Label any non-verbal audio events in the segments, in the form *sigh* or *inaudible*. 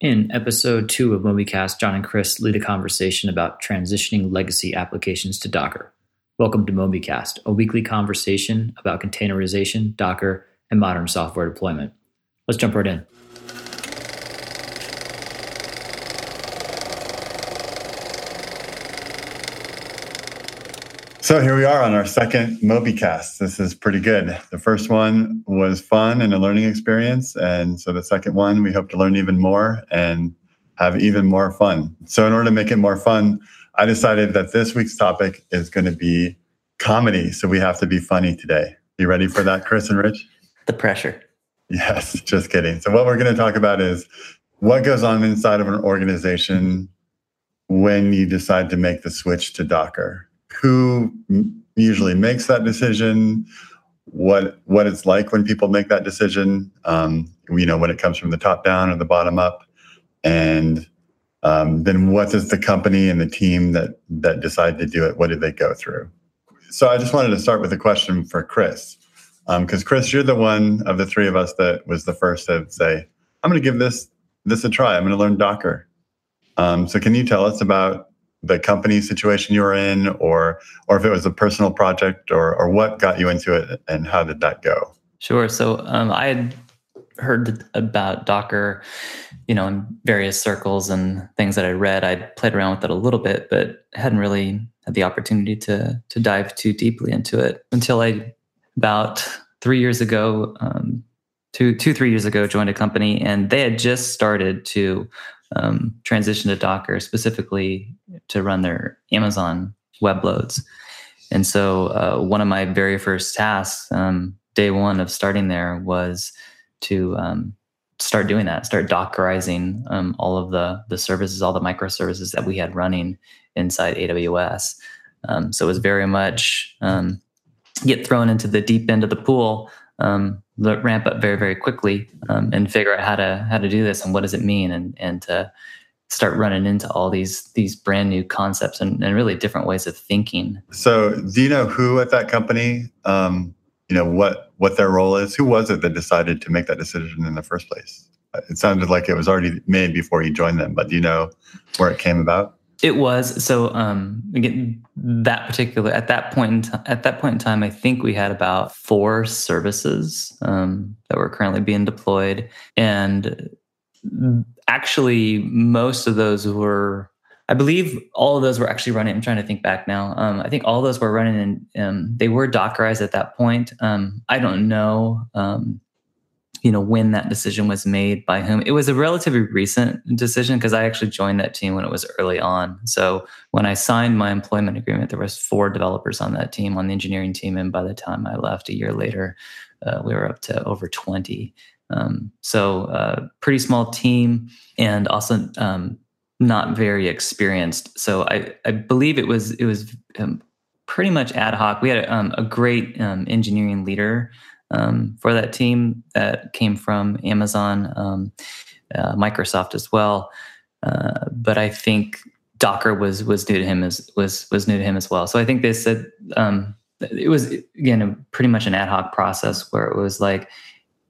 In episode two of MobyCast, John and Chris lead a conversation about transitioning legacy applications to Docker. Welcome to MobyCast, a weekly conversation about containerization, Docker, and modern software deployment. Let's jump right in. So here we are on our second MobyCast. This is pretty good. The first one was fun and a learning experience. And so the second one, we hope to learn even more and have even more fun. So in order to make it more fun, I decided that this week's topic is going to be comedy. So we have to be funny today. You ready for that, Chris and Rich? The pressure. Yes, *laughs* just kidding. So what we're going to talk about is what goes on inside of an organization when you decide to make the switch to Docker who usually makes that decision, what what it's like when people make that decision. Um, you know, when it comes from the top down or the bottom up, and um, then what does the company and the team that that decide to do it? What did they go through? So I just wanted to start with a question for Chris, because um, Chris, you're the one of the three of us that was the first to say, "I'm going to give this this a try. I'm going to learn Docker." Um, so can you tell us about the company situation you were in or or if it was a personal project or or what got you into it and how did that go? Sure. So um, i had heard about docker you know in various circles and things that i read. I played around with it a little bit but hadn't really had the opportunity to to dive too deeply into it until i about three years ago um, two two three years ago joined a company and they had just started to um, transition to Docker specifically to run their Amazon web loads. And so, uh, one of my very first tasks, um, day one of starting there, was to um, start doing that, start Dockerizing um, all of the the services, all the microservices that we had running inside AWS. Um, so it was very much um, get thrown into the deep end of the pool um, ramp up very very quickly um, and figure out how to how to do this and what does it mean and and to start running into all these these brand new concepts and, and really different ways of thinking. So do you know who at that company um, you know what what their role is? Who was it that decided to make that decision in the first place? It sounded like it was already made before you joined them but do you know where it came about it was so um, again that particular at that point in t- at that point in time, I think we had about four services um, that were currently being deployed, and actually most of those were. I believe all of those were actually running. I'm trying to think back now. Um, I think all those were running, and um, they were Dockerized at that point. Um, I don't know um, you know when that decision was made by whom. It was a relatively recent decision because i actually joined that team when it was early on. So when i signed my employment agreement there was four developers on that team on the engineering team and by the time i left a year later uh, we were up to over 20 um, so uh, pretty small team and also um, not very experienced. So i, I believe it was it was um, pretty much ad hoc. We had a, um, a great um, engineering leader um, for that team that came from Amazon, um, uh, Microsoft as well. Uh, but I think Docker was was new to him as was was new to him as well. So I think they said um, it was again a, pretty much an ad hoc process where it was like,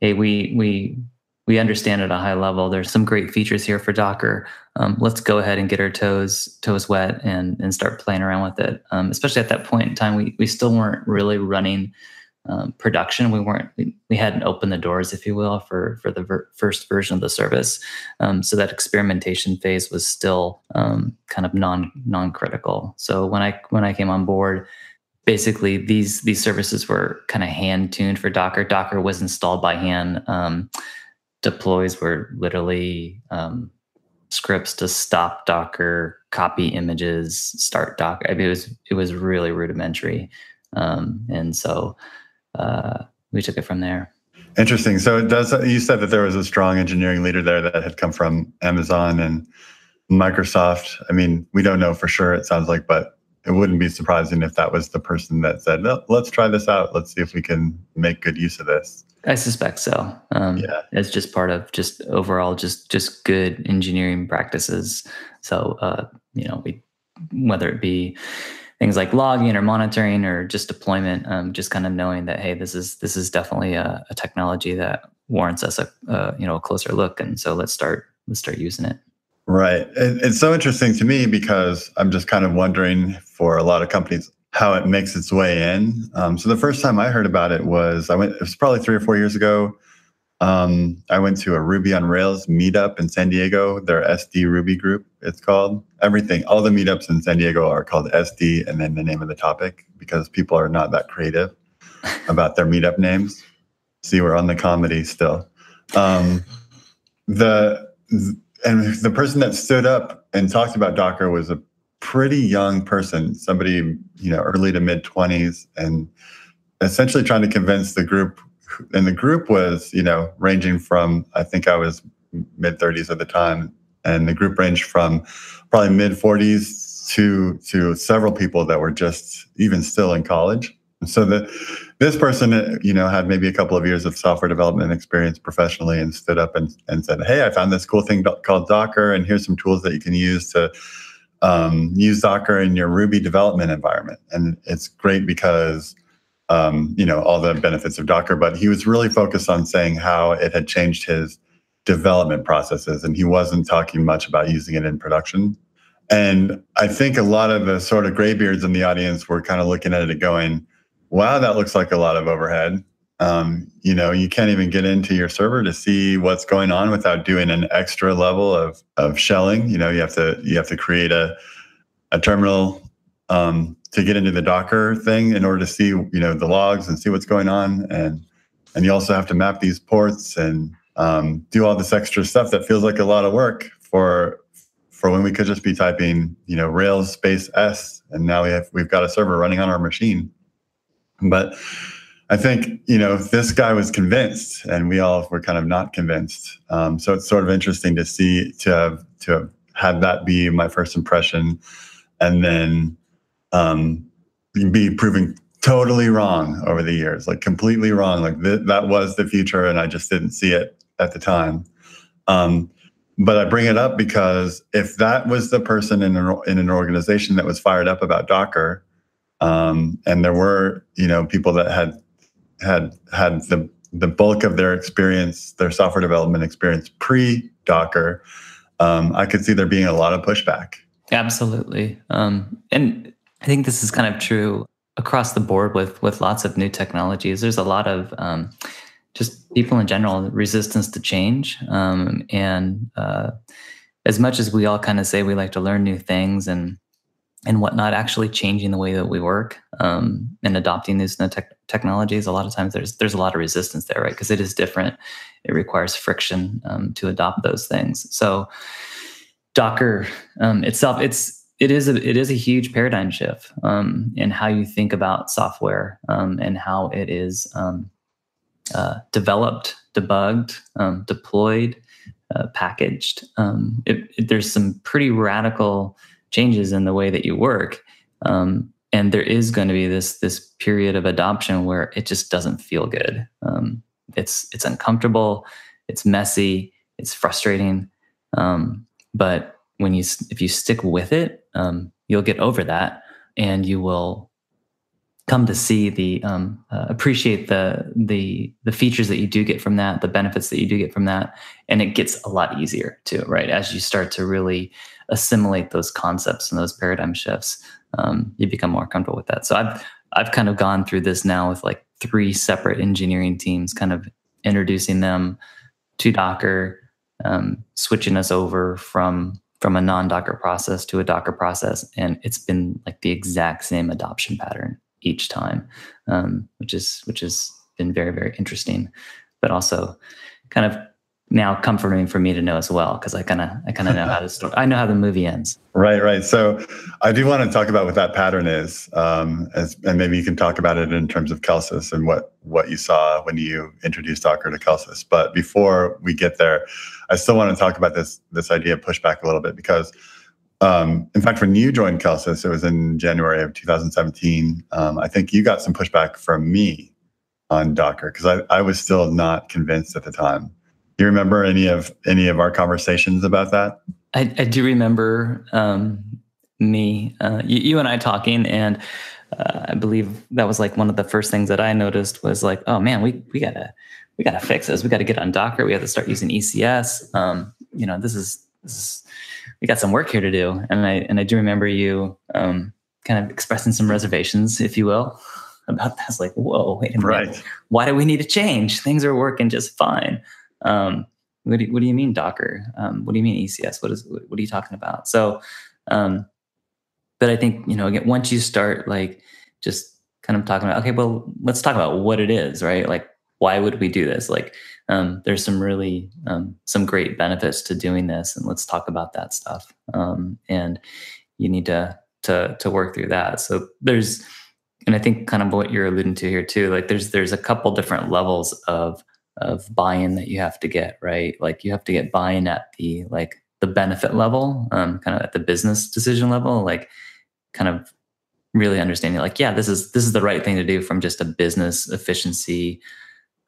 hey, we we we understand at a high level. There's some great features here for Docker. Um, let's go ahead and get our toes toes wet and and start playing around with it. Um, especially at that point in time, we we still weren't really running um, production. We weren't we, hadn't opened the doors, if you will, for for the ver- first version of the service. Um, so that experimentation phase was still um, kind of non non critical. So when I when I came on board, basically these these services were kind of hand tuned for Docker. Docker was installed by hand. Um, deploys were literally um, scripts to stop Docker, copy images, start Docker. I mean, it was it was really rudimentary. Um, and so uh, we took it from there. Interesting. So it does. You said that there was a strong engineering leader there that had come from Amazon and Microsoft. I mean, we don't know for sure. It sounds like, but it wouldn't be surprising if that was the person that said, no, "Let's try this out. Let's see if we can make good use of this." I suspect so. Um, yeah, it's just part of just overall just just good engineering practices. So uh, you know, we whether it be things like logging or monitoring or just deployment um, just kind of knowing that hey this is this is definitely a, a technology that warrants us a, a, you know a closer look and so let's start let's start using it. Right. It's so interesting to me because I'm just kind of wondering for a lot of companies how it makes its way in. Um, so the first time I heard about it was I went. It was probably three or four years ago. Um, I went to a Ruby on Rails meetup in San Diego. Their SD Ruby group, it's called. Everything, all the meetups in San Diego are called SD, and then the name of the topic because people are not that creative *laughs* about their meetup names. See, we're on the comedy still. Um, the and the person that stood up and talked about Docker was a pretty young person, somebody you know early to mid twenties, and essentially trying to convince the group. And the group was you know ranging from I think I was mid thirties at the time, and the group ranged from probably mid forties to to several people that were just even still in college. So the this person, you know, had maybe a couple of years of software development experience professionally and stood up and, and said, Hey, I found this cool thing called Docker, and here's some tools that you can use to um, use Docker in your Ruby development environment. And it's great because, um, you know, all the benefits of Docker, but he was really focused on saying how it had changed his development processes. And he wasn't talking much about using it in production. And I think a lot of the sort of graybeards in the audience were kind of looking at it going, wow, that looks like a lot of overhead. Um, you know, you can't even get into your server to see what's going on without doing an extra level of of shelling. You know, you have to you have to create a a terminal um, to get into the Docker thing in order to see you know the logs and see what's going on, and and you also have to map these ports and um, do all this extra stuff that feels like a lot of work for for when we could just be typing you know Rails space s, and now we have we've got a server running on our machine. But I think you know this guy was convinced, and we all were kind of not convinced. Um, so it's sort of interesting to see to have to have had that be my first impression, and then um, be proven totally wrong over the years, like completely wrong. Like th- that was the future, and I just didn't see it at the time. Um, but I bring it up because if that was the person in an, in an organization that was fired up about Docker, um, and there were, you know, people that had had had the the bulk of their experience, their software development experience pre Docker. Um, I could see there being a lot of pushback. Absolutely, um, and I think this is kind of true across the board with with lots of new technologies. There's a lot of um, just people in general resistance to change, um, and uh, as much as we all kind of say we like to learn new things and and whatnot actually changing the way that we work um, and adopting these new te- technologies a lot of times there's there's a lot of resistance there right? Because it is different. It requires friction um, to adopt those things. So docker um, itself it's it is a it is a huge paradigm shift um, in how you think about software um, and how it is um, uh, developed debugged deployed uh, packaged it, it, there's some pretty radical changes in the way that you work. Um, and there is going to be this this period of adoption where it just doesn't feel good. Um, it's it's uncomfortable, it's messy, it's frustrating. Um, but when you if you stick with it, um, you'll get over that, and you will come to see the um, uh, appreciate the the the features that you do get from that, the benefits that you do get from that, and it gets a lot easier too, right? As you start to really assimilate those concepts and those paradigm shifts, um, you become more comfortable with that. So I've I've kind of gone through this now with like three separate engineering teams, kind of introducing them to Docker, um, switching us over from from a non-Docker process to a Docker process, and it's been like the exact same adoption pattern each time, um, which is which has been very very interesting, but also kind of now comforting for me to know as well because I kind of I kind of know how the story I know how the movie ends. Right, right. So I do want to talk about what that pattern is, um, as, and maybe you can talk about it in terms of Kelsus and what what you saw when you introduced Docker to Kelsus. But before we get there, I still want to talk about this this idea of pushback a little bit because um, in fact, when you joined Kelsus, it was in January of 2017. Um, I think you got some pushback from me on Docker because I, I was still not convinced at the time. Do you remember any of any of our conversations about that? I, I do remember um, me, uh, you, you, and I talking, and uh, I believe that was like one of the first things that I noticed was like, oh man, we we gotta we gotta fix this. We gotta get on Docker. We have to start using ECS. Um, you know, this is this is we got some work here to do. And I and I do remember you um, kind of expressing some reservations, if you will, about that. It's like, whoa, wait a minute. Right. Why do we need to change? Things are working just fine. Um, what do, what do you mean Docker? Um, what do you mean ECS? What is what are you talking about? So, um, but I think you know again once you start like just kind of talking about okay, well let's talk about what it is, right? Like why would we do this? Like um, there's some really um, some great benefits to doing this, and let's talk about that stuff. Um, and you need to to to work through that. So there's and I think kind of what you're alluding to here too. Like there's there's a couple different levels of of buy-in that you have to get right like you have to get buy-in at the like the benefit level um, kind of at the business decision level like kind of really understanding like yeah this is this is the right thing to do from just a business efficiency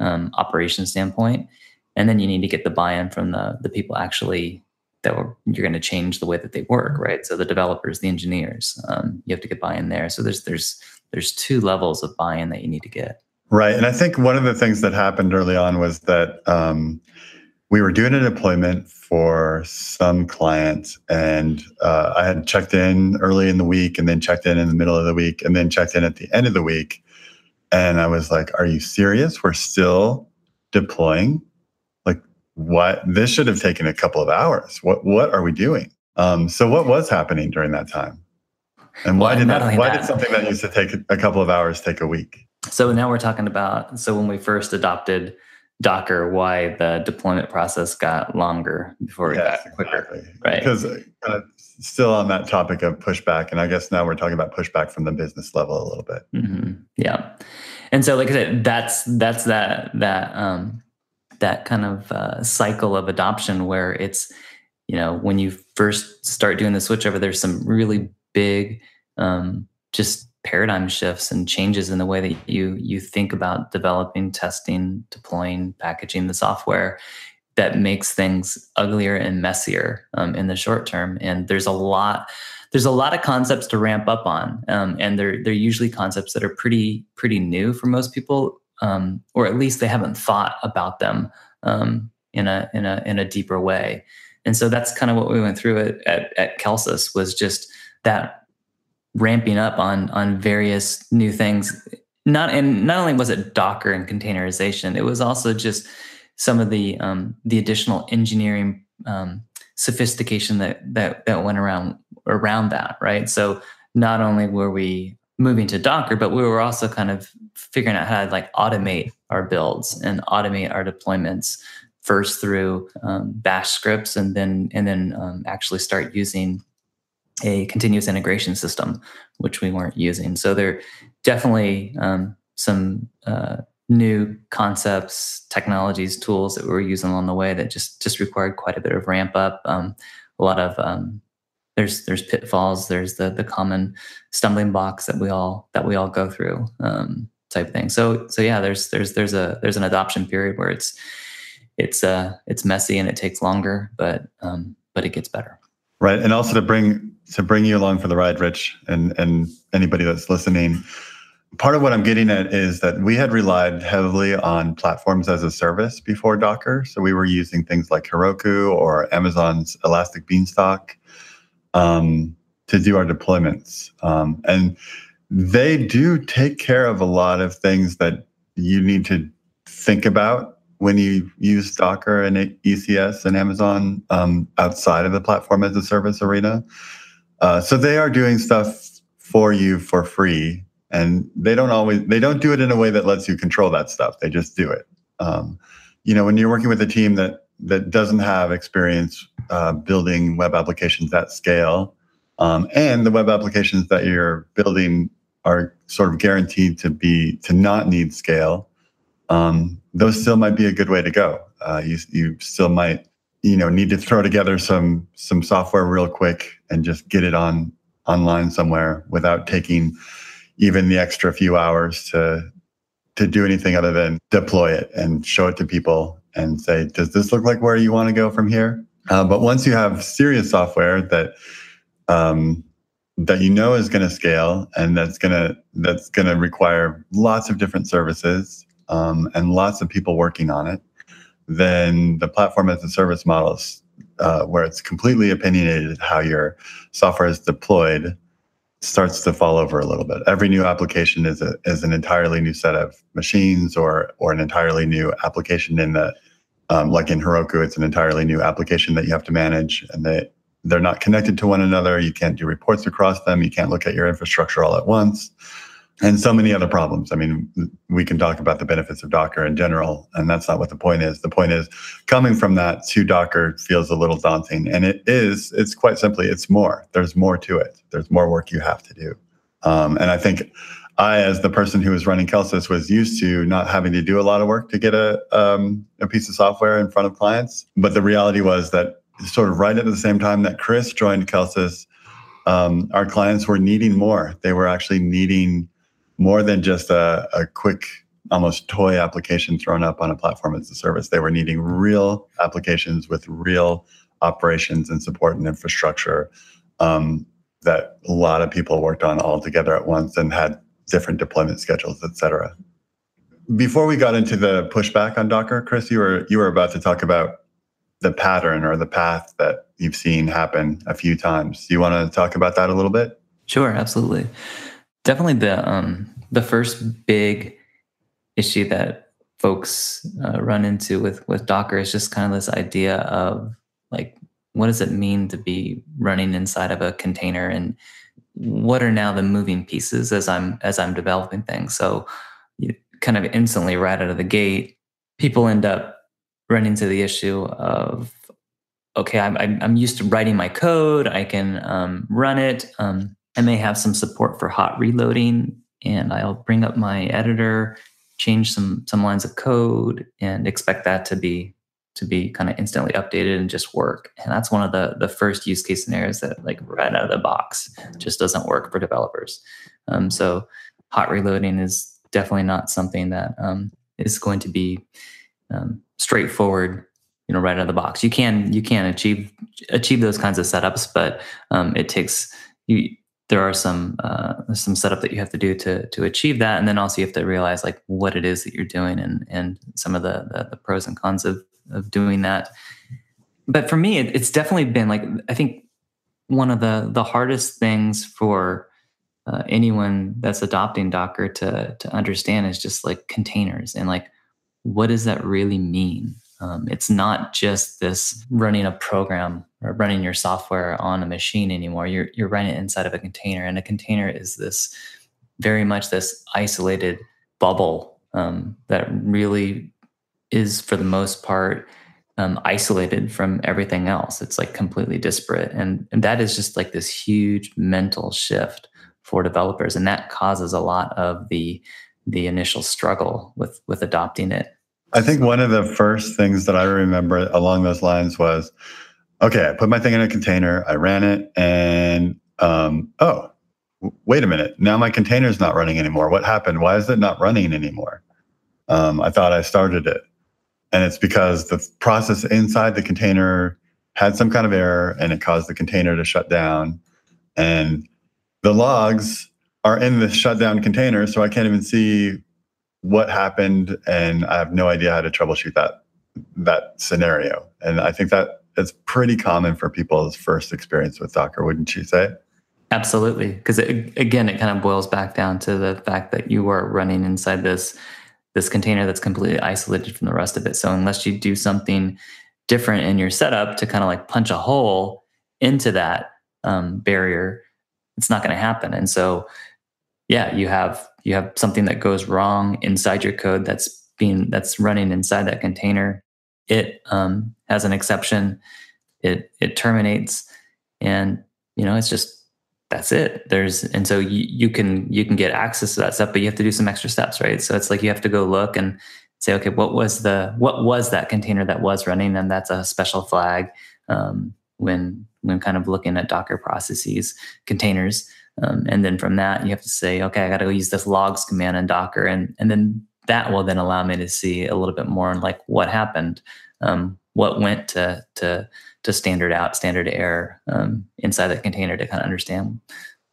um, operation standpoint and then you need to get the buy-in from the the people actually that were, you're going to change the way that they work right so the developers the engineers um, you have to get buy-in there so there's there's there's two levels of buy-in that you need to get Right. And I think one of the things that happened early on was that um, we were doing a deployment for some client, and uh, I had checked in early in the week and then checked in in the middle of the week and then checked in at the end of the week. And I was like, Are you serious? We're still deploying? Like, what? This should have taken a couple of hours. What, what are we doing? Um, so, what was happening during that time? And why well, did that, why that. did something that used to take a couple of hours take a week? So now we're talking about so when we first adopted Docker, why the deployment process got longer before it yes, got quicker, exactly. right? Because uh, still on that topic of pushback, and I guess now we're talking about pushback from the business level a little bit. Mm-hmm. Yeah, and so like I said, that's that's that that um, that kind of uh, cycle of adoption where it's you know when you first start doing the switchover, there's some really big um, just paradigm shifts and changes in the way that you you think about developing, testing, deploying, packaging the software that makes things uglier and messier um, in the short term. And there's a lot there's a lot of concepts to ramp up on, um, and they're they're usually concepts that are pretty pretty new for most people, um, or at least they haven't thought about them um, in a in a in a deeper way. And so that's kind of what we went through at, at, at Kelsus was just that ramping up on on various new things. Not and not only was it Docker and containerization, it was also just some of the um, the additional engineering um, sophistication that that that went around around that, right? So not only were we moving to Docker, but we were also kind of figuring out how to like automate our builds and automate our deployments first through um, Bash scripts, and then and then um, actually start using a continuous integration system, which we weren't using. So there definitely um, some uh, new concepts, technologies, tools that we were using along the way that just just required quite a bit of ramp up. Um, a lot of um, there's there's pitfalls. There's the the common stumbling blocks that we all that we all go through um, type thing. So so yeah, there's there's there's a there's an adoption period where it's it's uh it's messy and it takes longer, but um, but it gets better. Right, and also to bring to bring you along for the ride, Rich, and and anybody that's listening. Part of what I'm getting at is that we had relied heavily on platforms as a service before Docker. So we were using things like Heroku or Amazon's Elastic Beanstalk um, to do our deployments. Um, and they do take care of a lot of things that you need to think about when you use Docker and ECS and Amazon um, outside of the platform as a service arena. Uh, so they are doing stuff for you for free, and they don't always they don't do it in a way that lets you control that stuff. They just do it. Um, you know, when you're working with a team that that doesn't have experience uh, building web applications at scale, um, and the web applications that you're building are sort of guaranteed to be to not need scale. Um, those still might be a good way to go. Uh, you you still might you know need to throw together some some software real quick and just get it on online somewhere without taking even the extra few hours to to do anything other than deploy it and show it to people and say does this look like where you want to go from here? Uh, but once you have serious software that um, that you know is going to scale and that's going to that's going to require lots of different services um, and lots of people working on it then the platform as a service models, uh, where it's completely opinionated how your software is deployed starts to fall over a little bit. Every new application is a, is an entirely new set of machines or or an entirely new application in the um, like in Heroku, it's an entirely new application that you have to manage, and they they're not connected to one another. You can't do reports across them. You can't look at your infrastructure all at once and so many other problems. I mean, we can talk about the benefits of Docker in general, and that's not what the point is. The point is coming from that to Docker feels a little daunting, and it is. It's quite simply, it's more. There's more to it. There's more work you have to do, um, and I think I, as the person who was running Kelsus, was used to not having to do a lot of work to get a um, a piece of software in front of clients. But the reality was that sort of right at the same time that Chris joined Kelsus, um, our clients were needing more. They were actually needing more than just a, a quick almost toy application thrown up on a platform as a service. They were needing real applications with real operations and support and infrastructure um, that a lot of people worked on all together at once and had different deployment schedules, et cetera. Before we got into the pushback on Docker, Chris, you were you were about to talk about the pattern or the path that you've seen happen a few times. Do you want to talk about that a little bit? Sure, absolutely. Definitely the um, the first big issue that folks uh, run into with with Docker is just kind of this idea of like what does it mean to be running inside of a container and what are now the moving pieces as I'm as I'm developing things. So you kind of instantly right out of the gate, people end up running into the issue of okay, I'm I'm used to writing my code. I can um, run it. Um, I may have some support for hot reloading, and I'll bring up my editor, change some some lines of code, and expect that to be to be kind of instantly updated and just work. And that's one of the the first use case scenarios that like right out of the box just doesn't work for developers. Um, so hot reloading is definitely not something that um, is going to be um, straightforward you know right out of the box you can you can achieve achieve those kinds of setups but um, it takes you there are some uh, some setup that you have to do to to achieve that, and then also you have to realize like what it is that you're doing and and some of the the, the pros and cons of of doing that. But for me, it, it's definitely been like I think one of the the hardest things for uh, anyone that's adopting Docker to to understand is just like containers and like what does that really mean? Um, it's not just this running a program or running your software on a machine anymore. You're you're running it inside of a container, and a container is this very much this isolated bubble um, that really is, for the most part, um, isolated from everything else. It's like completely disparate, and and that is just like this huge mental shift for developers, and that causes a lot of the the initial struggle with with adopting it I think one of the first things that I remember along those lines was okay, I put my thing in a container, I ran it, and um, oh, wait a minute, now my container is not running anymore. What happened? Why is it not running anymore? Um, I thought I started it. And it's because the process inside the container had some kind of error and it caused the container to shut down. And the logs are in the shutdown container, so I can't even see what happened and i have no idea how to troubleshoot that that scenario. And i think that is pretty common for people's first experience with docker wouldn't you say? Absolutely. Because again it kind of boils back down to the fact that you are running inside this this container that's completely isolated from the rest of it. So unless you do something different in your setup to kind of like punch a hole into that um, barrier it's not going to happen. And so yeah you have you have something that goes wrong inside your code that's being that's running inside that container it um, has an exception. It it terminates and you know it's just that's it. There's and so you, you can you can get access to that stuff but you have to do some extra steps right? So it's like you have to go look and say okay what was the what was that container that was running? And that's a special flag um, when when kind of looking at docker processes containers um, and then from that, you have to say, okay, I got to go use this logs command in Docker. And, and then that will then allow me to see a little bit more on like what happened, um, what went to, to, to standard out, standard error um, inside that container to kind of understand,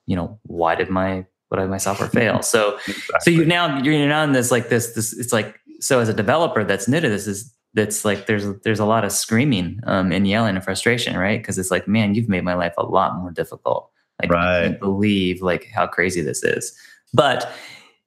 you know, why did my, what did my software fail? *laughs* So, exactly. so you now, you're now in this, like this, this, it's like, so as a developer that's new to this is, that's like there's there's a lot of screaming um, and yelling and frustration, right? Because it's like, man, you've made my life a lot more difficult. Like, right. I can't believe like how crazy this is. But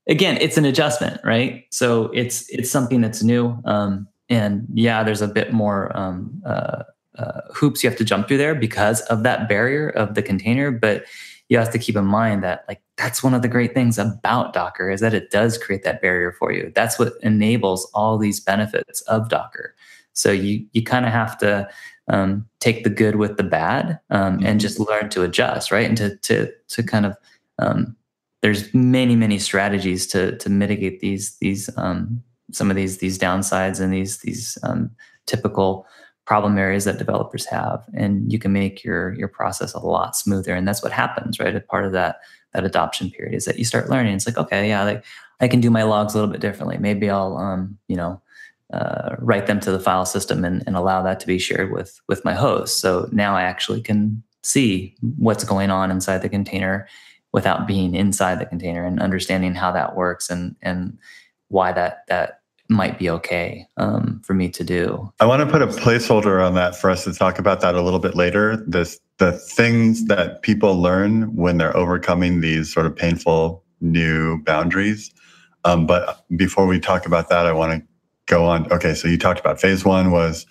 again, it's an adjustment, right? So it's it's something that's new. Um, and yeah, there's a bit more um, uh, uh, hoops you have to jump through there because of that barrier of the container. But you have to keep in mind that like that's one of the great things about Docker is that it does create that barrier for you. That's what enables all these benefits of Docker. So you you kind of have to um, take the good with the bad um, mm-hmm. and just learn to adjust, right? And to to to kind of um, there's many many strategies to to mitigate these these um, some of these these downsides and these these um, typical problem areas that developers have. And you can make your your process a lot smoother. And that's what happens right? A part of that that adoption period is that you start learning. It's like okay yeah like i can do my logs a little bit differently. Maybe i'll um you know uh, write them to the file system and, and allow that to be shared with with my host so now i actually can see what's going on inside the container without being inside the container and understanding how that works and and why that that might be okay um, for me to do. I want to put a placeholder on that for us to talk about that a little bit later. This the things that people learn when they're overcoming these sort of painful new boundaries. Um, but before we talk about that, I want to go on. Okay, so you talked about phase one was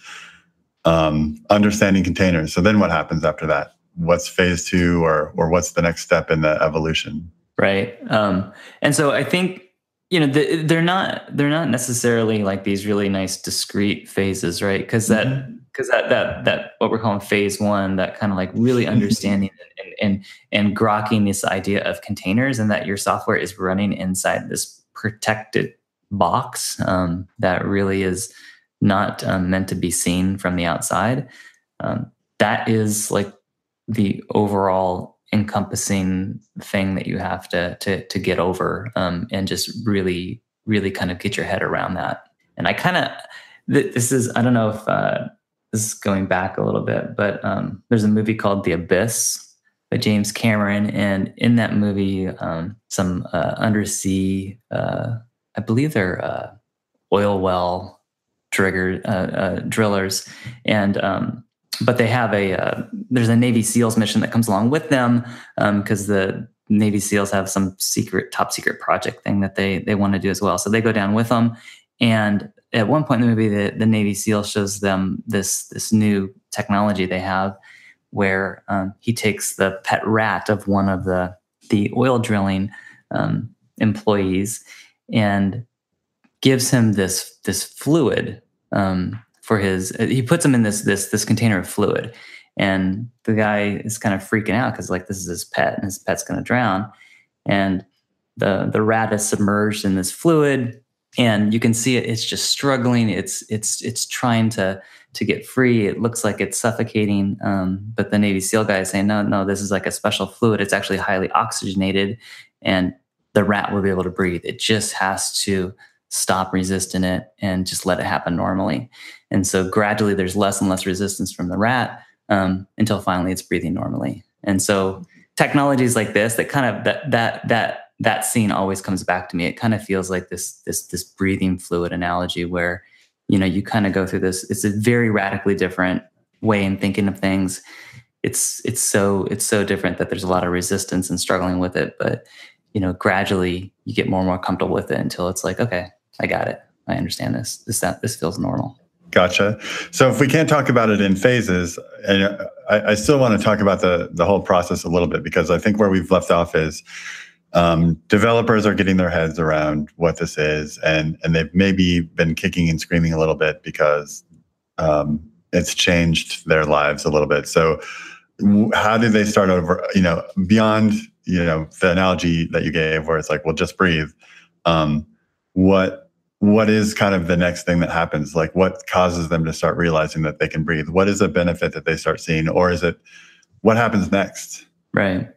um, understanding containers. So then what happens after that? What's phase two, or or what's the next step in the evolution? Right. Um, and so I think you know the, they're not they're not necessarily like these really nice discrete phases right because that because mm-hmm. that that that what we're calling phase one that kind of like really mm-hmm. understanding and, and and grokking this idea of containers and that your software is running inside this protected box um, that really is not um, meant to be seen from the outside. Um, that is like the overall encompassing thing that you have to to to get over um, and just really really kind of get your head around that. And i kind of th- this is i don't know if uh, this is going back a little bit but um, there's a movie called the abyss by james cameron and in that movie um, some uh, undersea uh, i believe they're uh, oil well trigger uh, uh, drillers and um, but they have a uh, there's a Navy SEALs mission that comes along with them because um, the Navy SEALs have some secret top secret project thing that they they want to do as well. So they go down with them, and at one point in the movie, the, the Navy SEAL shows them this this new technology they have, where um, he takes the pet rat of one of the the oil drilling um, employees and gives him this this fluid um, for his he puts him in this this this container of fluid. And the guy is kind of freaking out because like this is his pet and his pet's going to drown. And the the rat is submerged in this fluid and you can see it it's just struggling. It's it's it's trying to to get free. It looks like it's suffocating um, but the navy seal guy is saying no no this is like a special fluid. It's actually highly oxygenated and the rat will be able to breathe it just has to stop resisting it and just let it happen normally. And so gradually there's less and less resistance from the rat um, until finally it's breathing normally. And so technologies like this that kind of that that that that scene always comes back to me. It kind of feels like this this this breathing fluid analogy where you know you kind of go through this. It's a very radically different way in thinking of things. It's it's so it's so different that there's a lot of resistance and struggling with it, but you know gradually you get more and more comfortable with it until it's like okay I got it. I understand this. This that this feels normal. Gotcha. So if we can't talk about it in phases, and I, I, still want to talk about the the whole process a little bit because I think where we've left off is um, developers are getting their heads around what this is, and and they've maybe been kicking and screaming a little bit because um, it's changed their lives a little bit. So how do they start over? You know, beyond you know the analogy that you gave, where it's like, well, just breathe. Um, what what is kind of the next thing that happens? Like what causes them to start realizing that they can breathe? What is the benefit that they start seeing? Or is it what happens next? Right.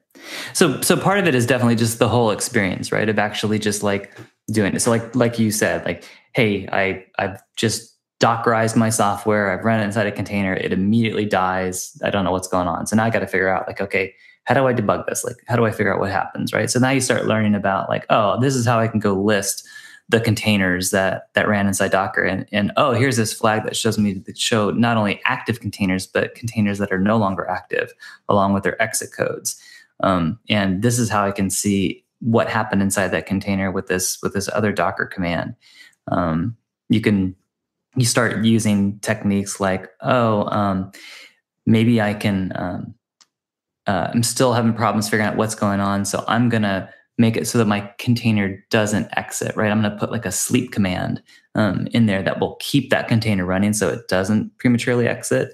So so part of it is definitely just the whole experience right? Of actually just like doing it. So like like you said like hey i i've just dockerized my software. I've run it inside a container. It immediately dies. I don't know what's going on. So now i got to figure out like okay how do i debug this like how do i figure out what happens right so now you start learning about like oh this is how i can go list the containers that that ran inside Docker. And, and oh, here's this flag that shows me that show not only active containers, but containers that are no longer active, along with their exit codes. Um, and this is how I can see what happened inside that container with this with this other Docker command. Um, you can you start using techniques like, oh, um, maybe I can. Uh, I'm still having problems figuring out what's going on, so I'm gonna make it so that my container doesn't exit. Right, I'm gonna put like a sleep command um, in there that will keep that container running so it doesn't prematurely exit.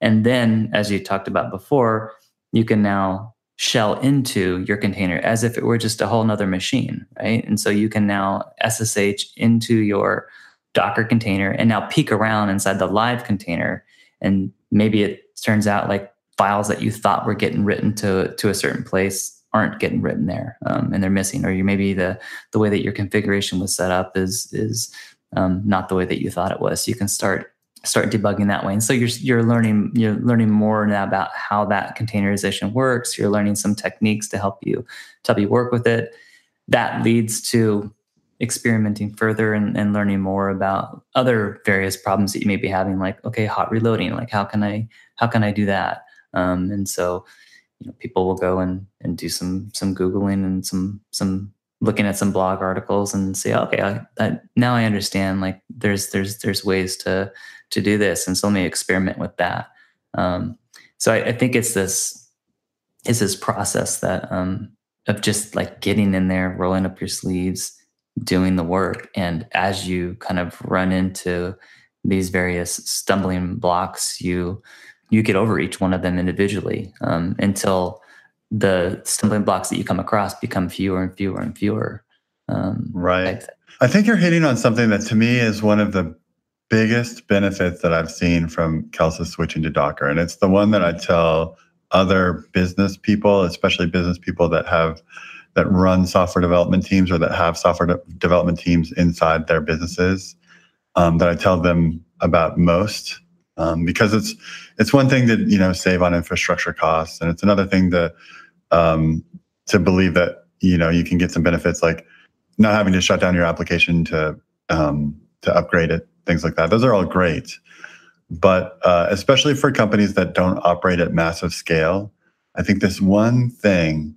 And then, as you talked about before, you can now shell into your container as if it were just a whole nother machine, right? And so you can now SSH into your Docker container and now peek around inside the live container. And maybe it turns out like files that you thought were getting written to, to a certain place aren't getting written there um, and they're missing or you maybe the the way that your configuration was set up is is um, not the way that you thought it was. So you can start start debugging that way. And so you're you're learning you're learning more now about how that containerization works. You're learning some techniques to help you to help you work with it. That leads to experimenting further and, and learning more about other various problems that you may be having like okay hot reloading like how can i how can i do that um, and so you know people will go and and do some some googling and some some looking at some blog articles and say okay I, I, now i understand like there's there's there's ways to to do this and so let me experiment with that um, so I, I think it's this it's this process that um, of just like getting in there rolling up your sleeves doing the work. And as you kind of run into these various stumbling blocks, you you get over each one of them individually um, until the stumbling blocks that you come across become fewer and fewer and fewer. Um, right. I think you're hitting on something that to me is one of the biggest benefits that I've seen from Kelsus switching to Docker. And it's the one that I tell other business people, especially business people that have that run software development teams or that have software de- development teams inside their businesses um, that I tell them about most um, because it's it's one thing to you know save on infrastructure costs and it's another thing to um, to believe that you know you can get some benefits like not having to shut down your application to um, to upgrade it things like that those are all great but uh, especially for companies that don't operate at massive scale i think this one thing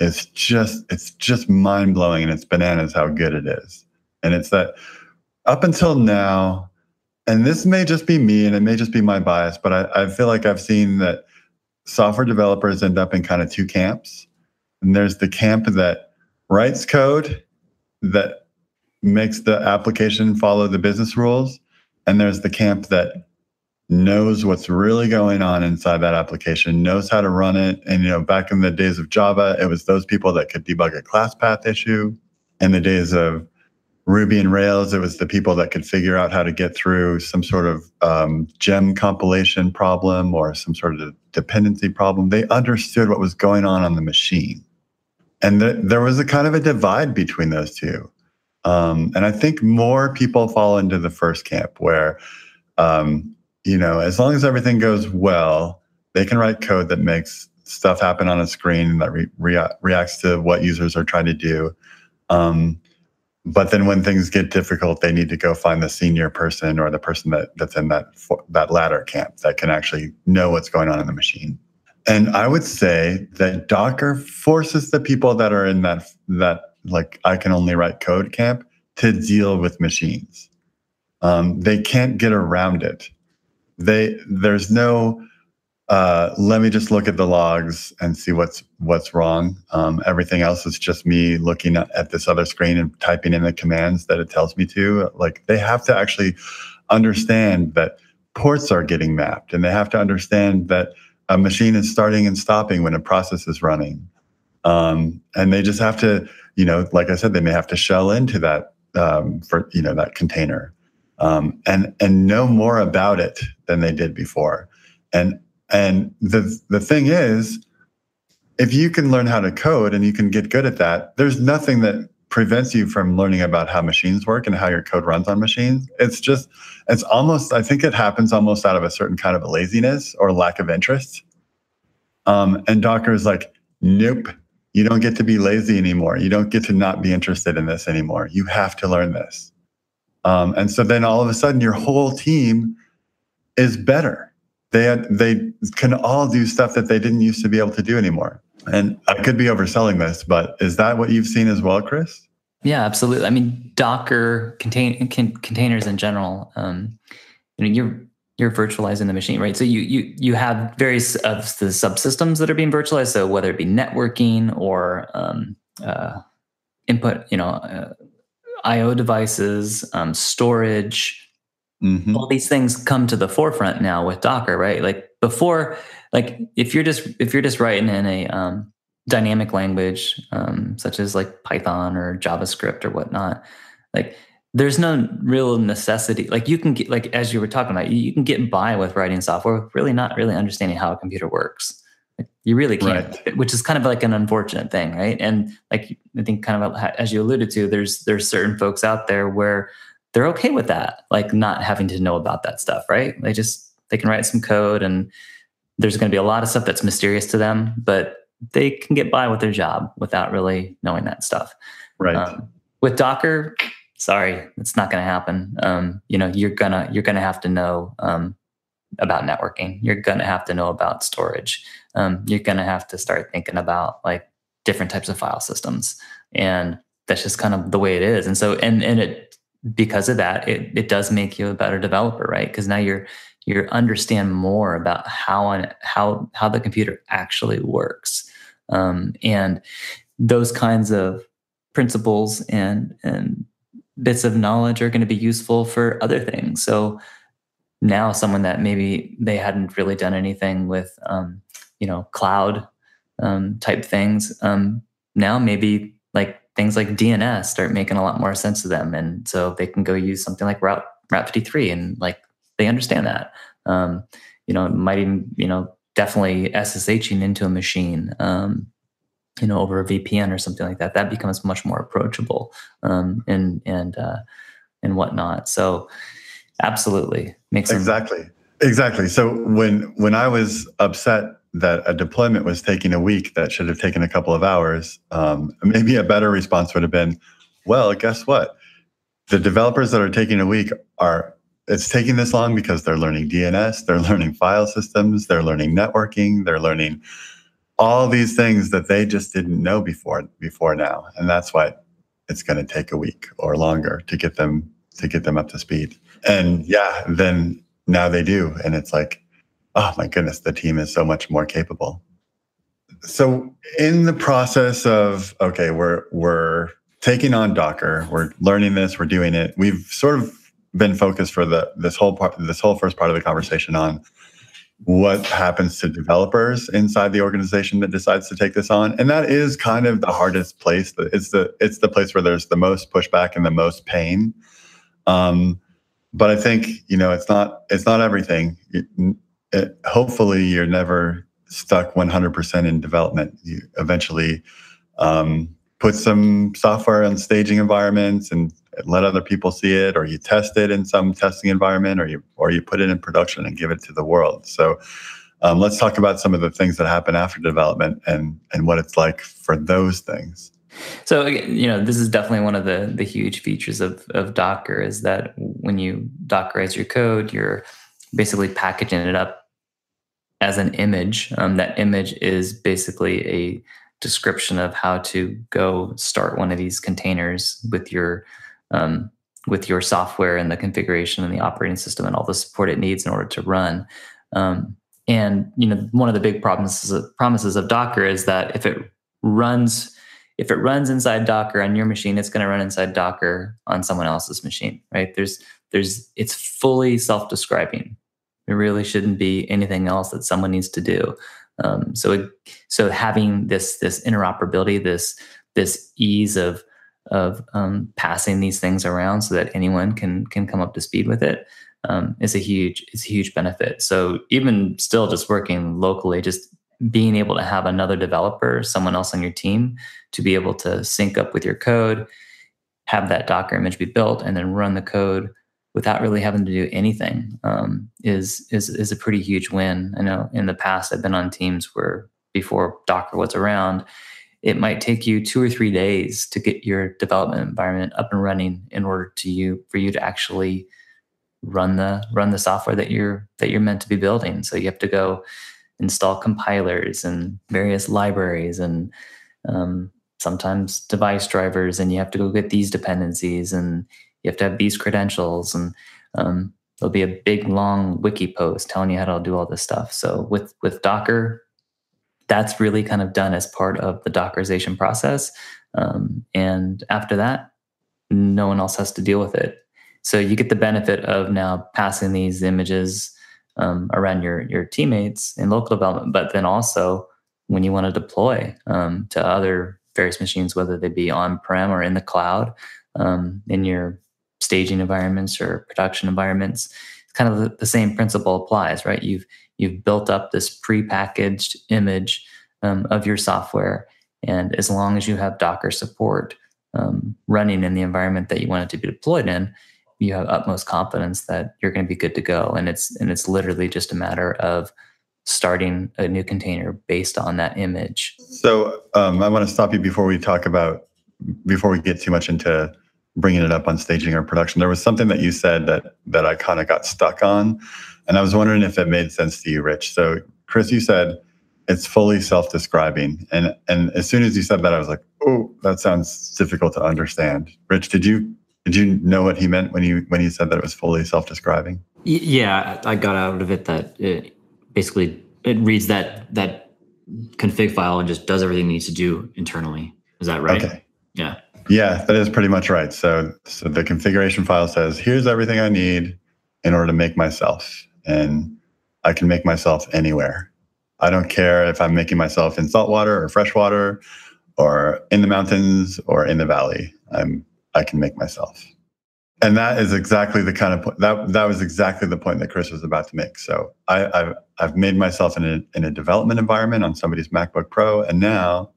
it's just it's just mind blowing and it's bananas how good it is. And it's that up until now, and this may just be me and it may just be my bias, but I, I feel like I've seen that software developers end up in kind of two camps. And there's the camp that writes code that makes the application follow the business rules. And there's the camp that knows what's really going on inside that application, knows how to run it. And you know, back in the days of Java, it was those people that could debug a class path issue. In the days of Ruby and Rails, it was the people that could figure out how to get through some sort of um, gem compilation problem or some sort of dependency problem. They understood what was going on on the machine. And th- there was a kind of a divide between those two. Um, and I think more people fall into the first camp where um, you know, as long as everything goes well, they can write code that makes stuff happen on a screen that re- rea- reacts to what users are trying to do. Um, but then when things get difficult, they need to go find the senior person or the person that that's in that that latter camp that can actually know what's going on in the machine. And I would say that Docker forces the people that are in that that like I can only write code camp to deal with machines. Um, they can't get around it they there's no uh, let me just look at the logs and see what's what's wrong. Um, everything else is just me looking at this other screen and typing in the commands that it tells me to. Like they have to actually understand that ports are getting mapped, and they have to understand that a machine is starting and stopping when a process is running. Um, and they just have to, you know, like I said, they may have to shell into that um, for you know that container um, and and know more about it than they did before. And and the the thing is, if you can learn how to code and you can get good at that, there's nothing that prevents you from learning about how machines work and how your code runs on machines. It's just it's almost I think it happens almost out of a certain kind of laziness or lack of interest. Um, and Docker is like, nope, You don't get to be lazy anymore. You don't get to not be interested in this anymore. You have to learn this. Um, and so then all of a sudden, your whole team is better. They had, they can all do stuff that they didn't used to be able to do anymore. And I could be overselling this, but is that what you've seen as well, Chris? Yeah, absolutely. I mean, Docker contain con- containers in general. Um, you know, you're you're virtualizing the machine, right? So you you you have various of the subsystems that are being virtualized. So whether it be networking or um, uh, input, you know, uh, I/O devices, um, storage, mm-hmm. all these things come to the forefront now with Docker, right? Like before, like if you're just if you're just writing in a um, dynamic language um, such as like Python or JavaScript or whatnot, like there's no real necessity. Like you can get like as you were talking about, you, can get by with writing software, really not really understanding how a computer works. Like you really can't, right. which is kind of like an unfortunate thing, right? And like I think kind of as you alluded to, there's there's certain folks out there where they're okay with that, like not having to know about that stuff, right? They just they can write some code and there's going to be a lot of stuff that's mysterious to them, but they can get by with their job without really knowing that stuff. Right. Um, with Docker, sorry, it's not going to happen. Um, you know, you're gonna you're gonna have to know um, about networking. You're gonna have to know about storage. Um, you're gonna have to start thinking about like different types of file systems, and that's just kind of the way it is. And so, and and it because of that, it it does make you a better developer, right? Because now you're you understand more about how and how how the computer actually works um, and those kinds of principles and and bits of knowledge are going to be useful for other things so now someone that maybe they hadn't really done anything with um, you know cloud um, type things um, now maybe like things like dns start making a lot more sense to them and so they can go use something like route route 53 and like they understand that um, you know it might even you know definitely SSHing into a machine, um, you know, over a VPN or something like that, that becomes much more approachable um, and and uh, and whatnot. So, absolutely makes sense. exactly exactly. So when when I was upset that a deployment was taking a week that should have taken a couple of hours, um, *laughs* maybe a better response would have been, well, guess what? The developers that are taking a week are it's taking this long because they're learning DNS, they're learning file systems, they're learning networking, they're learning all these things that they just didn't know before before now. And that's why it's going to take a week or longer to get them to get them up to speed. And yeah, then now they do and it's like oh my goodness, the team is so much more capable. So in the process of okay, we're we're taking on Docker, we're learning this, we're doing it. We've sort of been focused for the this whole part this whole first part of the conversation on what happens to developers inside the organization that decides to take this on and that is kind of the hardest place it's the it's the place where there's the most pushback and the most pain um, but i think you know it's not it's not everything it, hopefully you're never stuck 100% in development. You eventually um, put some software on staging environments and let other people see it or you test it in some testing environment or you or you put it in production and give it to the world. So um, let's talk about some of the things that happen after development and and what it's like for those things. So you know this is definitely one of the the huge features of of docker is that when you dockerize your code you're basically packaging it up as an image um, that image is basically a description of how to go start one of these containers with your um, with your software and the configuration and the operating system and all the support it needs in order to run. Um, and you know, one of the big promises of, promises of Docker is that if it runs if it runs inside Docker on your machine, it's going to run inside Docker on someone else's machine, right? There's there's it's fully self-describing. It really shouldn't be anything else that someone needs to do. Um, so it, so having this this interoperability, this this ease of of um, passing these things around so that anyone can can come up to speed with it um, is a huge is a huge benefit. So even still, just working locally, just being able to have another developer, someone else on your team, to be able to sync up with your code, have that Docker image be built, and then run the code without really having to do anything um, is is is a pretty huge win. I know in the past I've been on teams where before Docker was around, it might take you two or three days to get your development environment up and running in order to you for you to actually run the run the software that you're that you're meant to be building. So you have to go install compilers and various libraries and um, sometimes device drivers, and you have to go get these dependencies and you have to have these credentials and um, there'll be a big long wiki post telling you how to do all this stuff. So with with Docker, that's really kind of done as part of the Dockerization process. Um, and after that, no one else has to deal with it. So you get the benefit of now passing these images um, around your your teammates in local development, but then also when you want to deploy um, to other various machines, whether they be on prem or in the cloud, um, in your staging environments or production environments, kind of the, same principle applies, right? You've you've built up this pre-packaged image um, of your software, and as long as you have Docker support um, running in the environment that you want it to be deployed in, you have utmost confidence that you're going to be good to go. And it's and it's literally just a matter of starting a new container based on that image. So um, I want to stop you before we talk about before we get too much into bringing it up on staging or production. There was something that you said that that I kind of got stuck on, and I was wondering if it made sense to you, Rich. So Chris, you said it's fully self-describing, and and as soon as you said that, I was like, oh, that sounds difficult to understand. Rich, did you did you know what he meant when you when he said that it was fully self-describing? Yeah, I got out of it that it basically it reads that that config file and just does everything it needs to do internally. Is that right? Okay. Yeah. Yeah, that is pretty much right. So so the configuration file says, here's everything I need in order to make myself. And I can make myself anywhere. I don't care if I'm making myself in saltwater or freshwater or in the mountains or in the valley. I'm I can make myself. And that is exactly the kind of point that that was exactly the point that Chris was about to make. So I, have I've made myself in a in a development environment on somebody's MacBook Pro, and now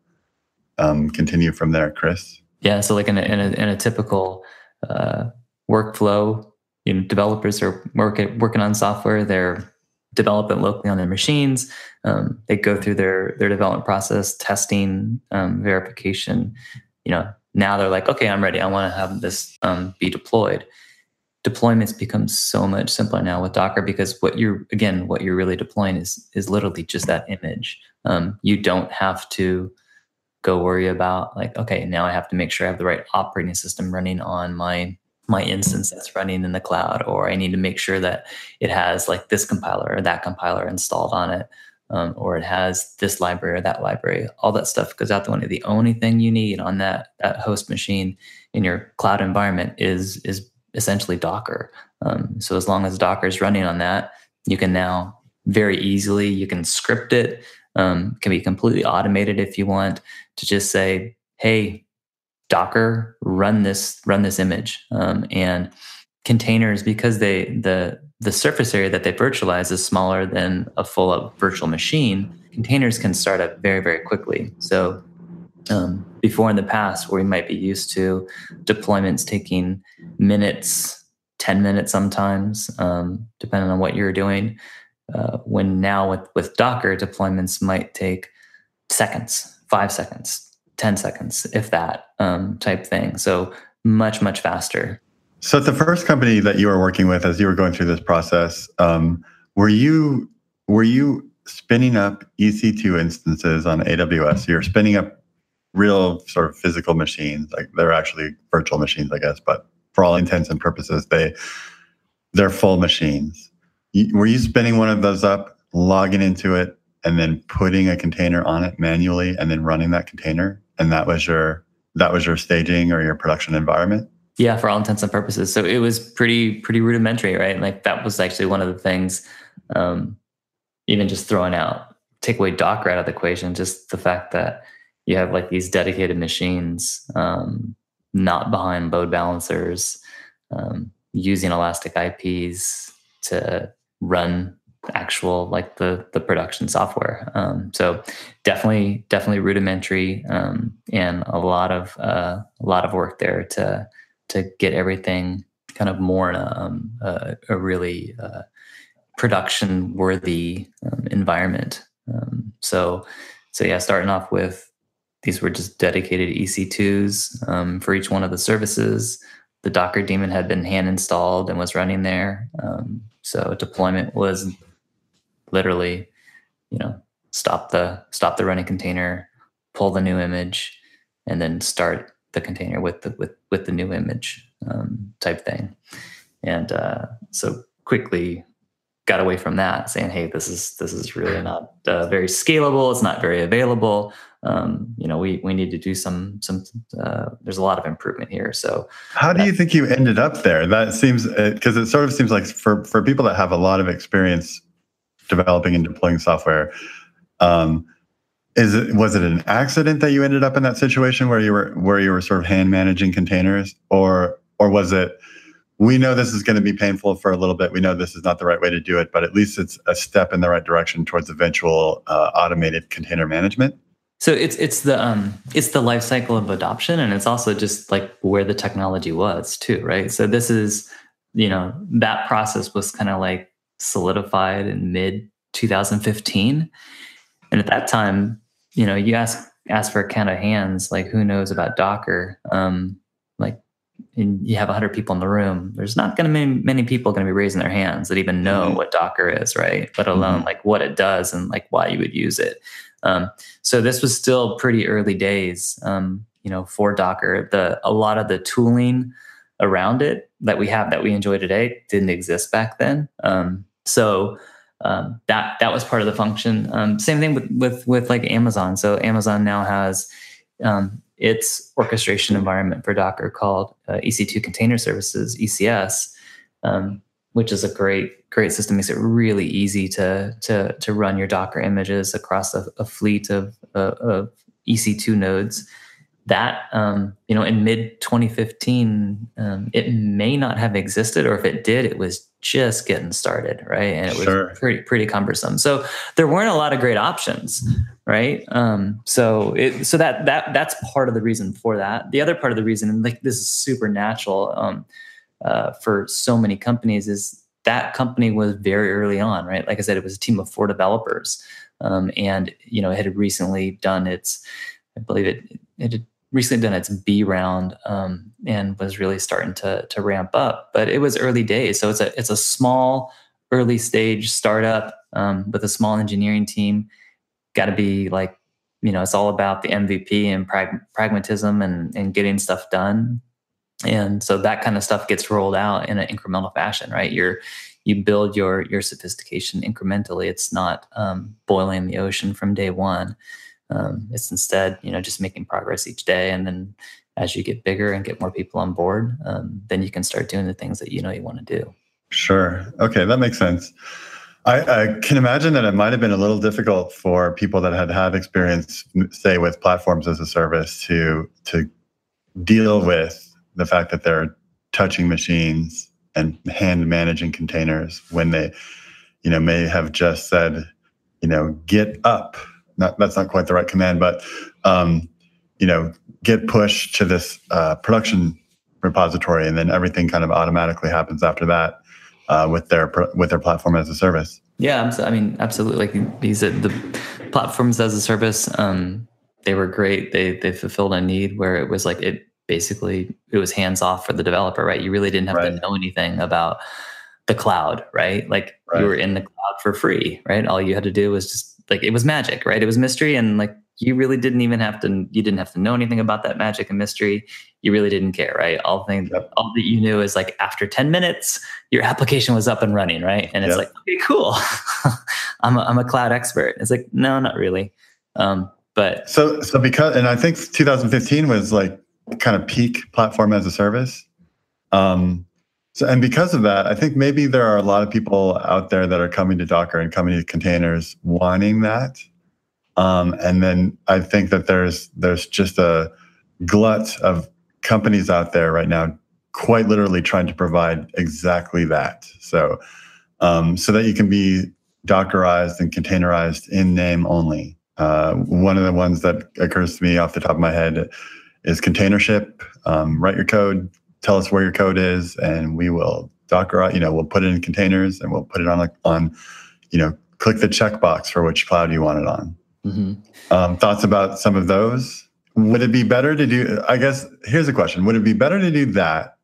um, continue from there, Chris. Yeah, so like in a in a, in a typical uh, workflow, you know, developers are working working on software. They're developing locally on their machines. Um, they go through their their development process, testing, um, verification. You know, now they're like, okay, I'm ready. I want to have this um, be deployed. Deployments become so much simpler now with Docker because what you're again, what you're really deploying is is literally just that image. Um, you don't have to go worry about like, okay, now I have to make sure I have the right operating system running on my my instance that's running in the cloud, or I need to make sure that it has like this compiler or that compiler installed on it um, or it has this library or that library. All that stuff goes out the window. The only thing you need on that that host machine in your cloud environment is is essentially Docker. Um, so as long as Docker is running on that, you can now very easily you can script it. Um, can be completely automated if you want to just say, "Hey, Docker, run this run this image," um, and containers because they the the surface area that they virtualize is smaller than a full up virtual machine, containers can start up very, very quickly. So um, before in the past, where we might be used to deployments taking minutes, 10 minutes sometimes, um, depending on what you're doing, uh, when now with, with Docker, deployments might take seconds, five seconds, 10 seconds, if that um, type thing. So much, much faster. So, at the first company that you were working with, as you were going through this process, um, were you were you spinning up EC2 instances on AWS? You're spinning up real sort of physical machines, like they're actually virtual machines, I guess, but for all intents and purposes, they they're full machines. Were you spinning one of those up, logging into it, and then putting a container on it manually, and then running that container, and that was your that was your staging or your production environment? Yeah, for all intents and purposes. So it was pretty pretty rudimentary, right? Like that was actually one of the things. Um, even just throwing out take away Docker out of the equation, just the fact that you have like these dedicated machines, um, not behind load balancers, um, using elastic IPs to run actual like the the production software. Um, so definitely definitely rudimentary um, and a lot of uh, a lot of work there to to get everything kind of more in a, um, a, a really uh, production worthy um, environment. Um, so, so yeah, starting off with these were just dedicated EC2s um, for each one of the services. The Docker daemon had been hand installed and was running there. Um, so deployment was literally, you know, stop the stop the running container, pull the new image, and then start the container with the with with the new image um, type thing. And uh, so quickly got away from that, saying, "Hey, this is this is really not uh, very scalable. It's not very available. Um, you know, we we need to do some some. Uh, there's a lot of improvement here." So, how do you think you ended up there? That seems because uh, it sort of seems like for for people that have a lot of experience developing and deploying software. Um, is it was it an accident that you ended up in that situation where you were where you were sort of hand managing containers, or or was it? We know this is going to be painful for a little bit. We know this is not the right way to do it, but at least it's a step in the right direction towards eventual uh, automated container management. So it's it's the um it's the life cycle of adoption, and it's also just like where the technology was too, right? So this is you know that process was kind of like solidified in mid 2015, and at that time, you know, you ask ask for a count of hands, like who knows about Docker? Um, and you have 100 people in the room there's not going to be many people going to be raising their hands that even know mm-hmm. what docker is right? Let alone mm-hmm. like what it does and like why you would use it. Um, so this was still pretty early days um, you know for docker. The a lot of the tooling around it that we have that we enjoy today didn't exist back then. Um, so um, that that was part of the function. Um, same thing with with with like amazon. So amazon now has um, its orchestration environment for Docker called uh, EC2 Container Services (ECS), um, which is a great great system. Makes it really easy to to to run your Docker images across a, a fleet of, uh, of EC2 nodes. That um, you know, in mid 2015, um, it may not have existed, or if it did, it was just getting started, right? And it was sure. pretty pretty cumbersome. So there weren't a lot of great options, right? Um, so it so that that that's part of the reason for that. The other part of the reason, and like this is super natural um, uh, for so many companies, is that company was very early on, right? Like I said, it was a team of four developers, um, and you know it had recently done its, I believe it it had recently done its B round um, and was really starting to to ramp up. But it was early days, so it's a it's a small early stage startup um, with a small engineering team. Got to be like you know it's all about the MVP and prag- pragmatism and and getting stuff done. And so that kind of stuff gets rolled out in an incremental fashion, right? You're you build your your sophistication incrementally. It's not um, boiling the ocean from day one. Um, it's instead, you know, just making progress each day. And then as you get bigger and get more people on board, um, then you can start doing the things that you know you want to do. Sure. Okay, that makes sense. I, I, can imagine that it might have been a little difficult for people that had had experience, say, with platforms as a service, to to deal with the fact that they're touching machines and hand managing containers when they, you know, may have just said, you know, get up not that's not quite the right command, but um, you know, git pushed to this uh, production repository, and then everything kind of automatically happens after that uh, with their with their platform as a service. Yeah, I mean, absolutely. Like these, the platforms as a service, um, they were great. They they fulfilled a need where it was like it basically it was hands off for the developer, right? You really didn't have right. to know anything about the cloud, right? Like right. you were in the cloud for free, right? All you had to do was just like it was magic, right? It was mystery, and like you really didn't even have to you didn't have to know anything about that magic and mystery. You really didn't care, right? All things yep. all that you knew is like after 10 minutes, your application was up and running, right? And it's yep. like, okay, cool. *laughs* I'm a, I'm a cloud expert. It's like, no, not really. Um, but so so because and I think 2015 was like kind of peak platform as a service. Um, so, and because of that, I think maybe there are a lot of people out there that are coming to Docker and coming to containers wanting that. Um, and then I think that there's there's just a glut of companies out there right now, quite literally trying to provide exactly that. So, um, so that you can be Dockerized and containerized in name only. Uh, one of the ones that occurs to me off the top of my head is Containership. Um, write your code, tell us where your code is and we will docker you know we'll put it in containers and we'll put it on on you know click the checkbox for which cloud you want it on mm-hmm. um, thoughts about some of those would it be better to do? I guess here's a question: Would it be better to do that,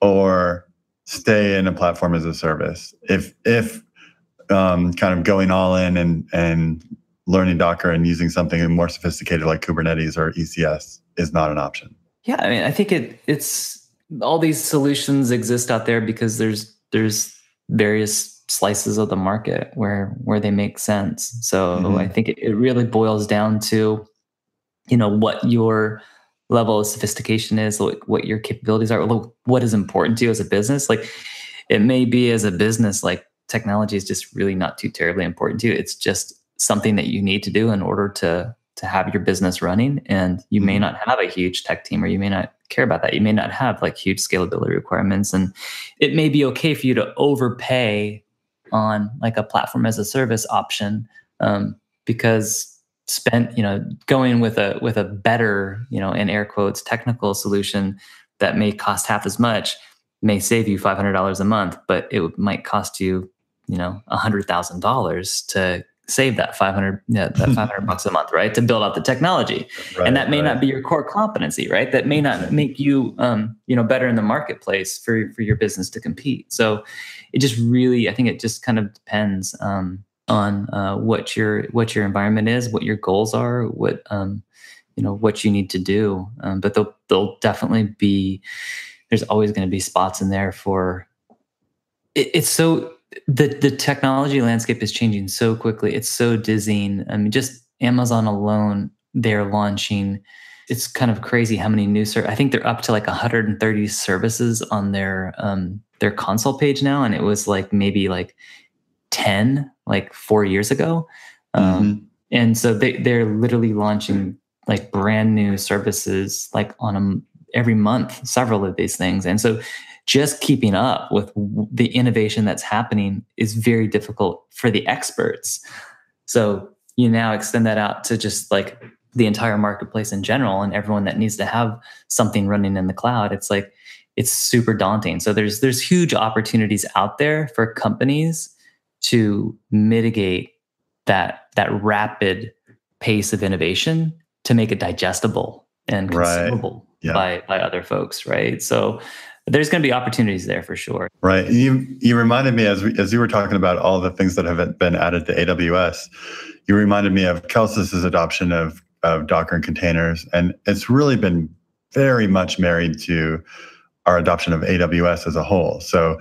or stay in a platform as a service? If if um, kind of going all in and and learning Docker and using something more sophisticated like Kubernetes or ECS is not an option. Yeah, I mean, I think it it's all these solutions exist out there because there's there's various slices of the market where where they make sense. So mm-hmm. I think it, it really boils down to you know what your level of sophistication is, like what your capabilities are, what is important to you as a business. Like it may be as a business, like technology is just really not too terribly important to you. It's just something that you need to do in order to to have your business running. And you mm-hmm. may not have a huge tech team, or you may not care about that. You may not have like huge scalability requirements, and it may be okay for you to overpay on like a platform as a service option um, because spent you know going with a with a better you know in air quotes technical solution that may cost half as much may save you $500 a month but it might cost you you know $100000 to save that 500 yeah, that 500 bucks a month right to build out the technology right, and that may right. not be your core competency right that may not make you um, you know better in the marketplace for for your business to compete so it just really i think it just kind of depends um, on uh, what your what your environment is, what your goals are, what um, you know what you need to do. Um, but they'll they'll definitely be there's always going to be spots in there for it, it's so the the technology landscape is changing so quickly. It's so dizzying. I mean, just Amazon alone, they're launching. It's kind of crazy how many new I think they're up to like 130 services on their um, their console page now, and it was like maybe like 10 like four years ago. Um, mm-hmm. And so they, they're literally launching like brand new services like on a, every month, several of these things. And so just keeping up with the innovation that's happening is very difficult for the experts. So you now extend that out to just like the entire marketplace in general and everyone that needs to have something running in the cloud. It's like it's super daunting. So there's there's huge opportunities out there for companies to mitigate that that rapid pace of innovation to make it digestible and consumable right. yeah. by by other folks, right? So there's going to be opportunities there for sure. Right. You you reminded me as we, as you were talking about all the things that have been added to AWS. You reminded me of Kelsus's adoption of of Docker and containers, and it's really been very much married to our adoption of AWS as a whole. So,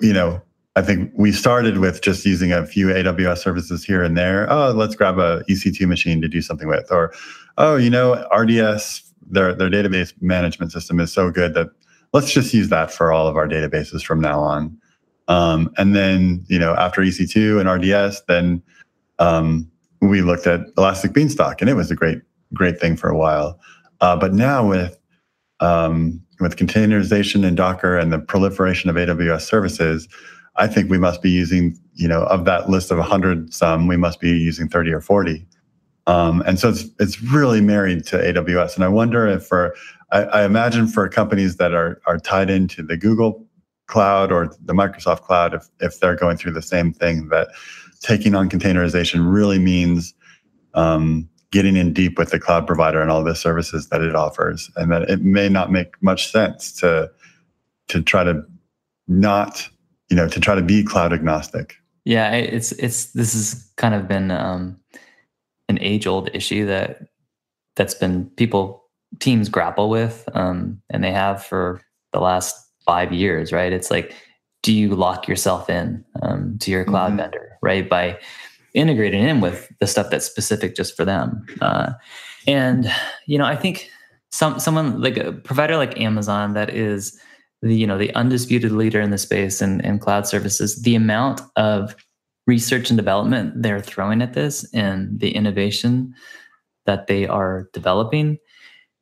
you know, I think we started with just using a few AWS services here and there. Oh, let's grab a EC2 machine to do something with. Or, oh, you know, RDS, their, their database management system is so good that let's just use that for all of our databases from now on. Um, and then, you know, after EC2 and RDS, then um, we looked at Elastic Beanstalk, and it was a great, great thing for a while. Uh, but now with um, with containerization and Docker and the proliferation of AWS services, I think we must be using, you know, of that list of 100 some, we must be using 30 or 40. Um, and so it's it's really married to AWS. And I wonder if for I, I, imagine for companies that are are tied into the Google cloud or the Microsoft cloud, if if they're going through the same thing, that taking on containerization really means um, getting in deep with the cloud provider and all the services that it offers, and that it may not make much sense to to try to not you know to try to be cloud agnostic. Yeah it's it's this has kind of been um, an age old issue that that's been people teams grapple with um, and they have for the last five years right? It's like do you lock yourself in um, to your cloud mm-hmm. vendor right? By integrating in with the stuff that's specific just for them. Uh, and you know i think some someone like a provider like amazon that is the you know the undisputed leader in the space and, and cloud services the amount of research and development they're throwing at this and the innovation that they are developing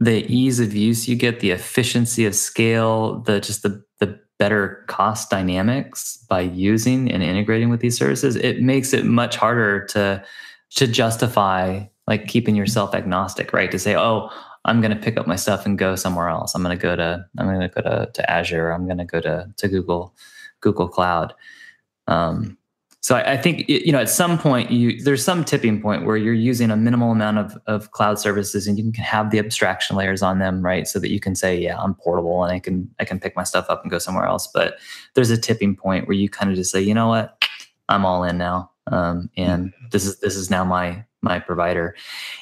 the ease of use you get the efficiency of scale the just the the better cost dynamics by using and integrating with these services it makes it much harder to to justify like keeping yourself agnostic right to say oh I'm going to pick up my stuff and go somewhere else. I'm going to go to I'm going to go to, to Azure. I'm going to go to to Google Google Cloud. Um, so I, I, think you know at some point you there's some tipping point where you're using a minimal amount of, of cloud services and you can have the abstraction layers on them right? So that you can say yeah i'm portable and i can i can pick my stuff up and go somewhere else. But there's a tipping point where you kind of just say you know what? I'm all in now. Um, and mm-hmm. this is this is now my my provider.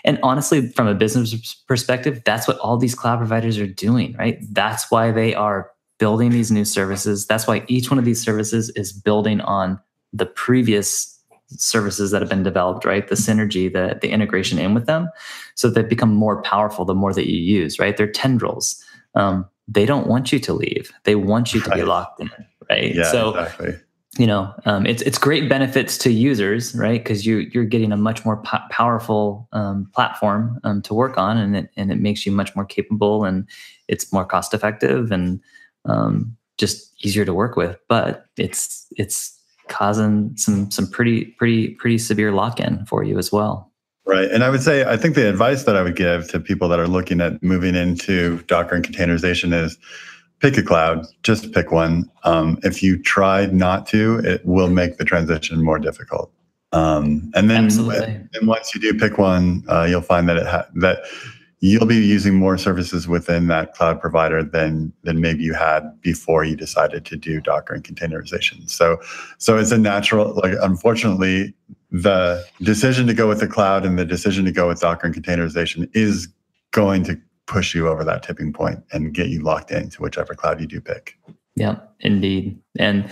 And honestly from a business perspective that's what all these cloud providers are doing right? That's why they are building these new services. That's why each one of these services is building on the previous services that have been developed, right? The synergy, the the integration in with them, so they become more powerful the more that you use, right? They're tendrils. Um, they don't want you to leave. They want you to right. be locked in, right? Yeah, so, exactly. You know, um, it's it's great benefits to users, right? Because you you're getting a much more po- powerful um, platform um, to work on, and it and it makes you much more capable, and it's more cost effective, and um, just easier to work with. But it's it's causing some some pretty pretty pretty severe lock-in for you as well. Right. And i would say i think the advice that i would give to people that are looking at moving into docker and containerization is pick a cloud just pick one. Um, if you try not to it will make the transition more difficult. Um, and then and once you do pick one uh, you'll find that it ha- that you'll be using more services within that cloud provider than than maybe you had before you decided to do Docker and containerization. So so it's a natural like unfortunately the decision to go with the cloud and the decision to go with Docker and containerization is going to push you over that tipping point and get you locked into whichever cloud you do pick. Yeah, indeed. And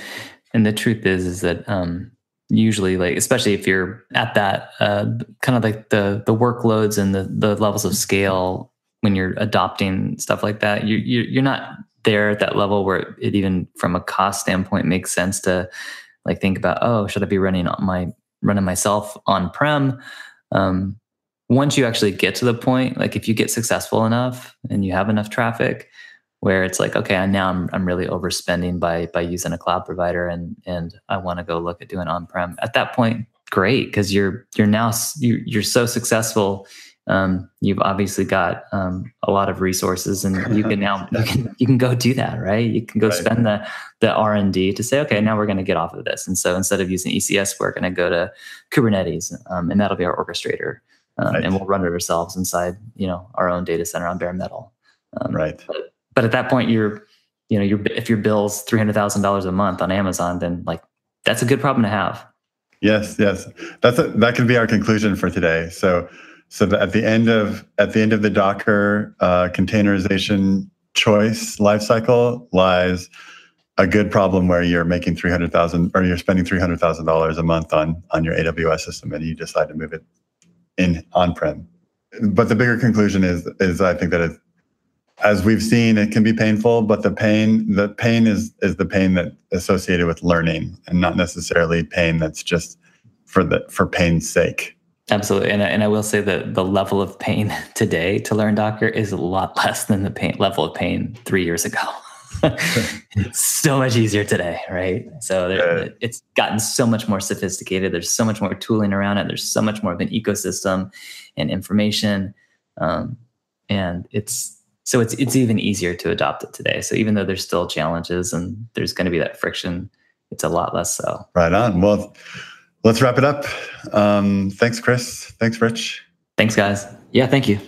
and the truth is is that um usually like especially if you're at that uh, kind of like the the workloads and the the levels of scale when you're adopting stuff like that you you're not there at that level where it even from a cost standpoint makes sense to like think about oh should i be running on my running myself on prem um, once you actually get to the point like if you get successful enough and you have enough traffic where it's like, okay, now I'm I'm really overspending by by using a cloud provider, and and I want to go look at doing on prem. At that point, great, because you're you're now you're, you're so successful. Um, you've obviously got um, a lot of resources, and you can now you can, *laughs* you can go do that, right? You can go right. spend the the R and D to say, okay, now we're going to get off of this, and so instead of using ECS, we're going to go to Kubernetes, um, and that'll be our orchestrator, um, right. and we'll run it ourselves inside, you know, our own data center on bare metal. Um, right. But, but at that point, you're, you know, your if your bill's three hundred thousand dollars a month on Amazon, then like that's a good problem to have. Yes, yes, that's a, that can be our conclusion for today. So, so at the end of at the end of the Docker uh, containerization choice lifecycle lies a good problem where you're making three hundred thousand or you're spending three hundred thousand dollars a month on on your AWS system, and you decide to move it in on prem. But the bigger conclusion is is I think that it's as we've seen, it can be painful, but the pain, the pain is is the pain that associated with learning, and not necessarily pain that's just for the for pain's sake. Absolutely, and and I will say that the level of pain *laughs* today to learn Docker is a lot *laughs* less than the pain level of pain three years ago. it's *laughs* so much easier today, right? So there, it's gotten so much more sophisticated. There's so much more tooling around it. There's so much more of an ecosystem and information, um, and it's so it's it's even easier to adopt it today. So even though there's still challenges and there's going to be that friction, it's a lot less so. Right on. Well, let's wrap it up. Um, thanks, Chris. Thanks, Rich. Thanks, guys. Yeah, thank you.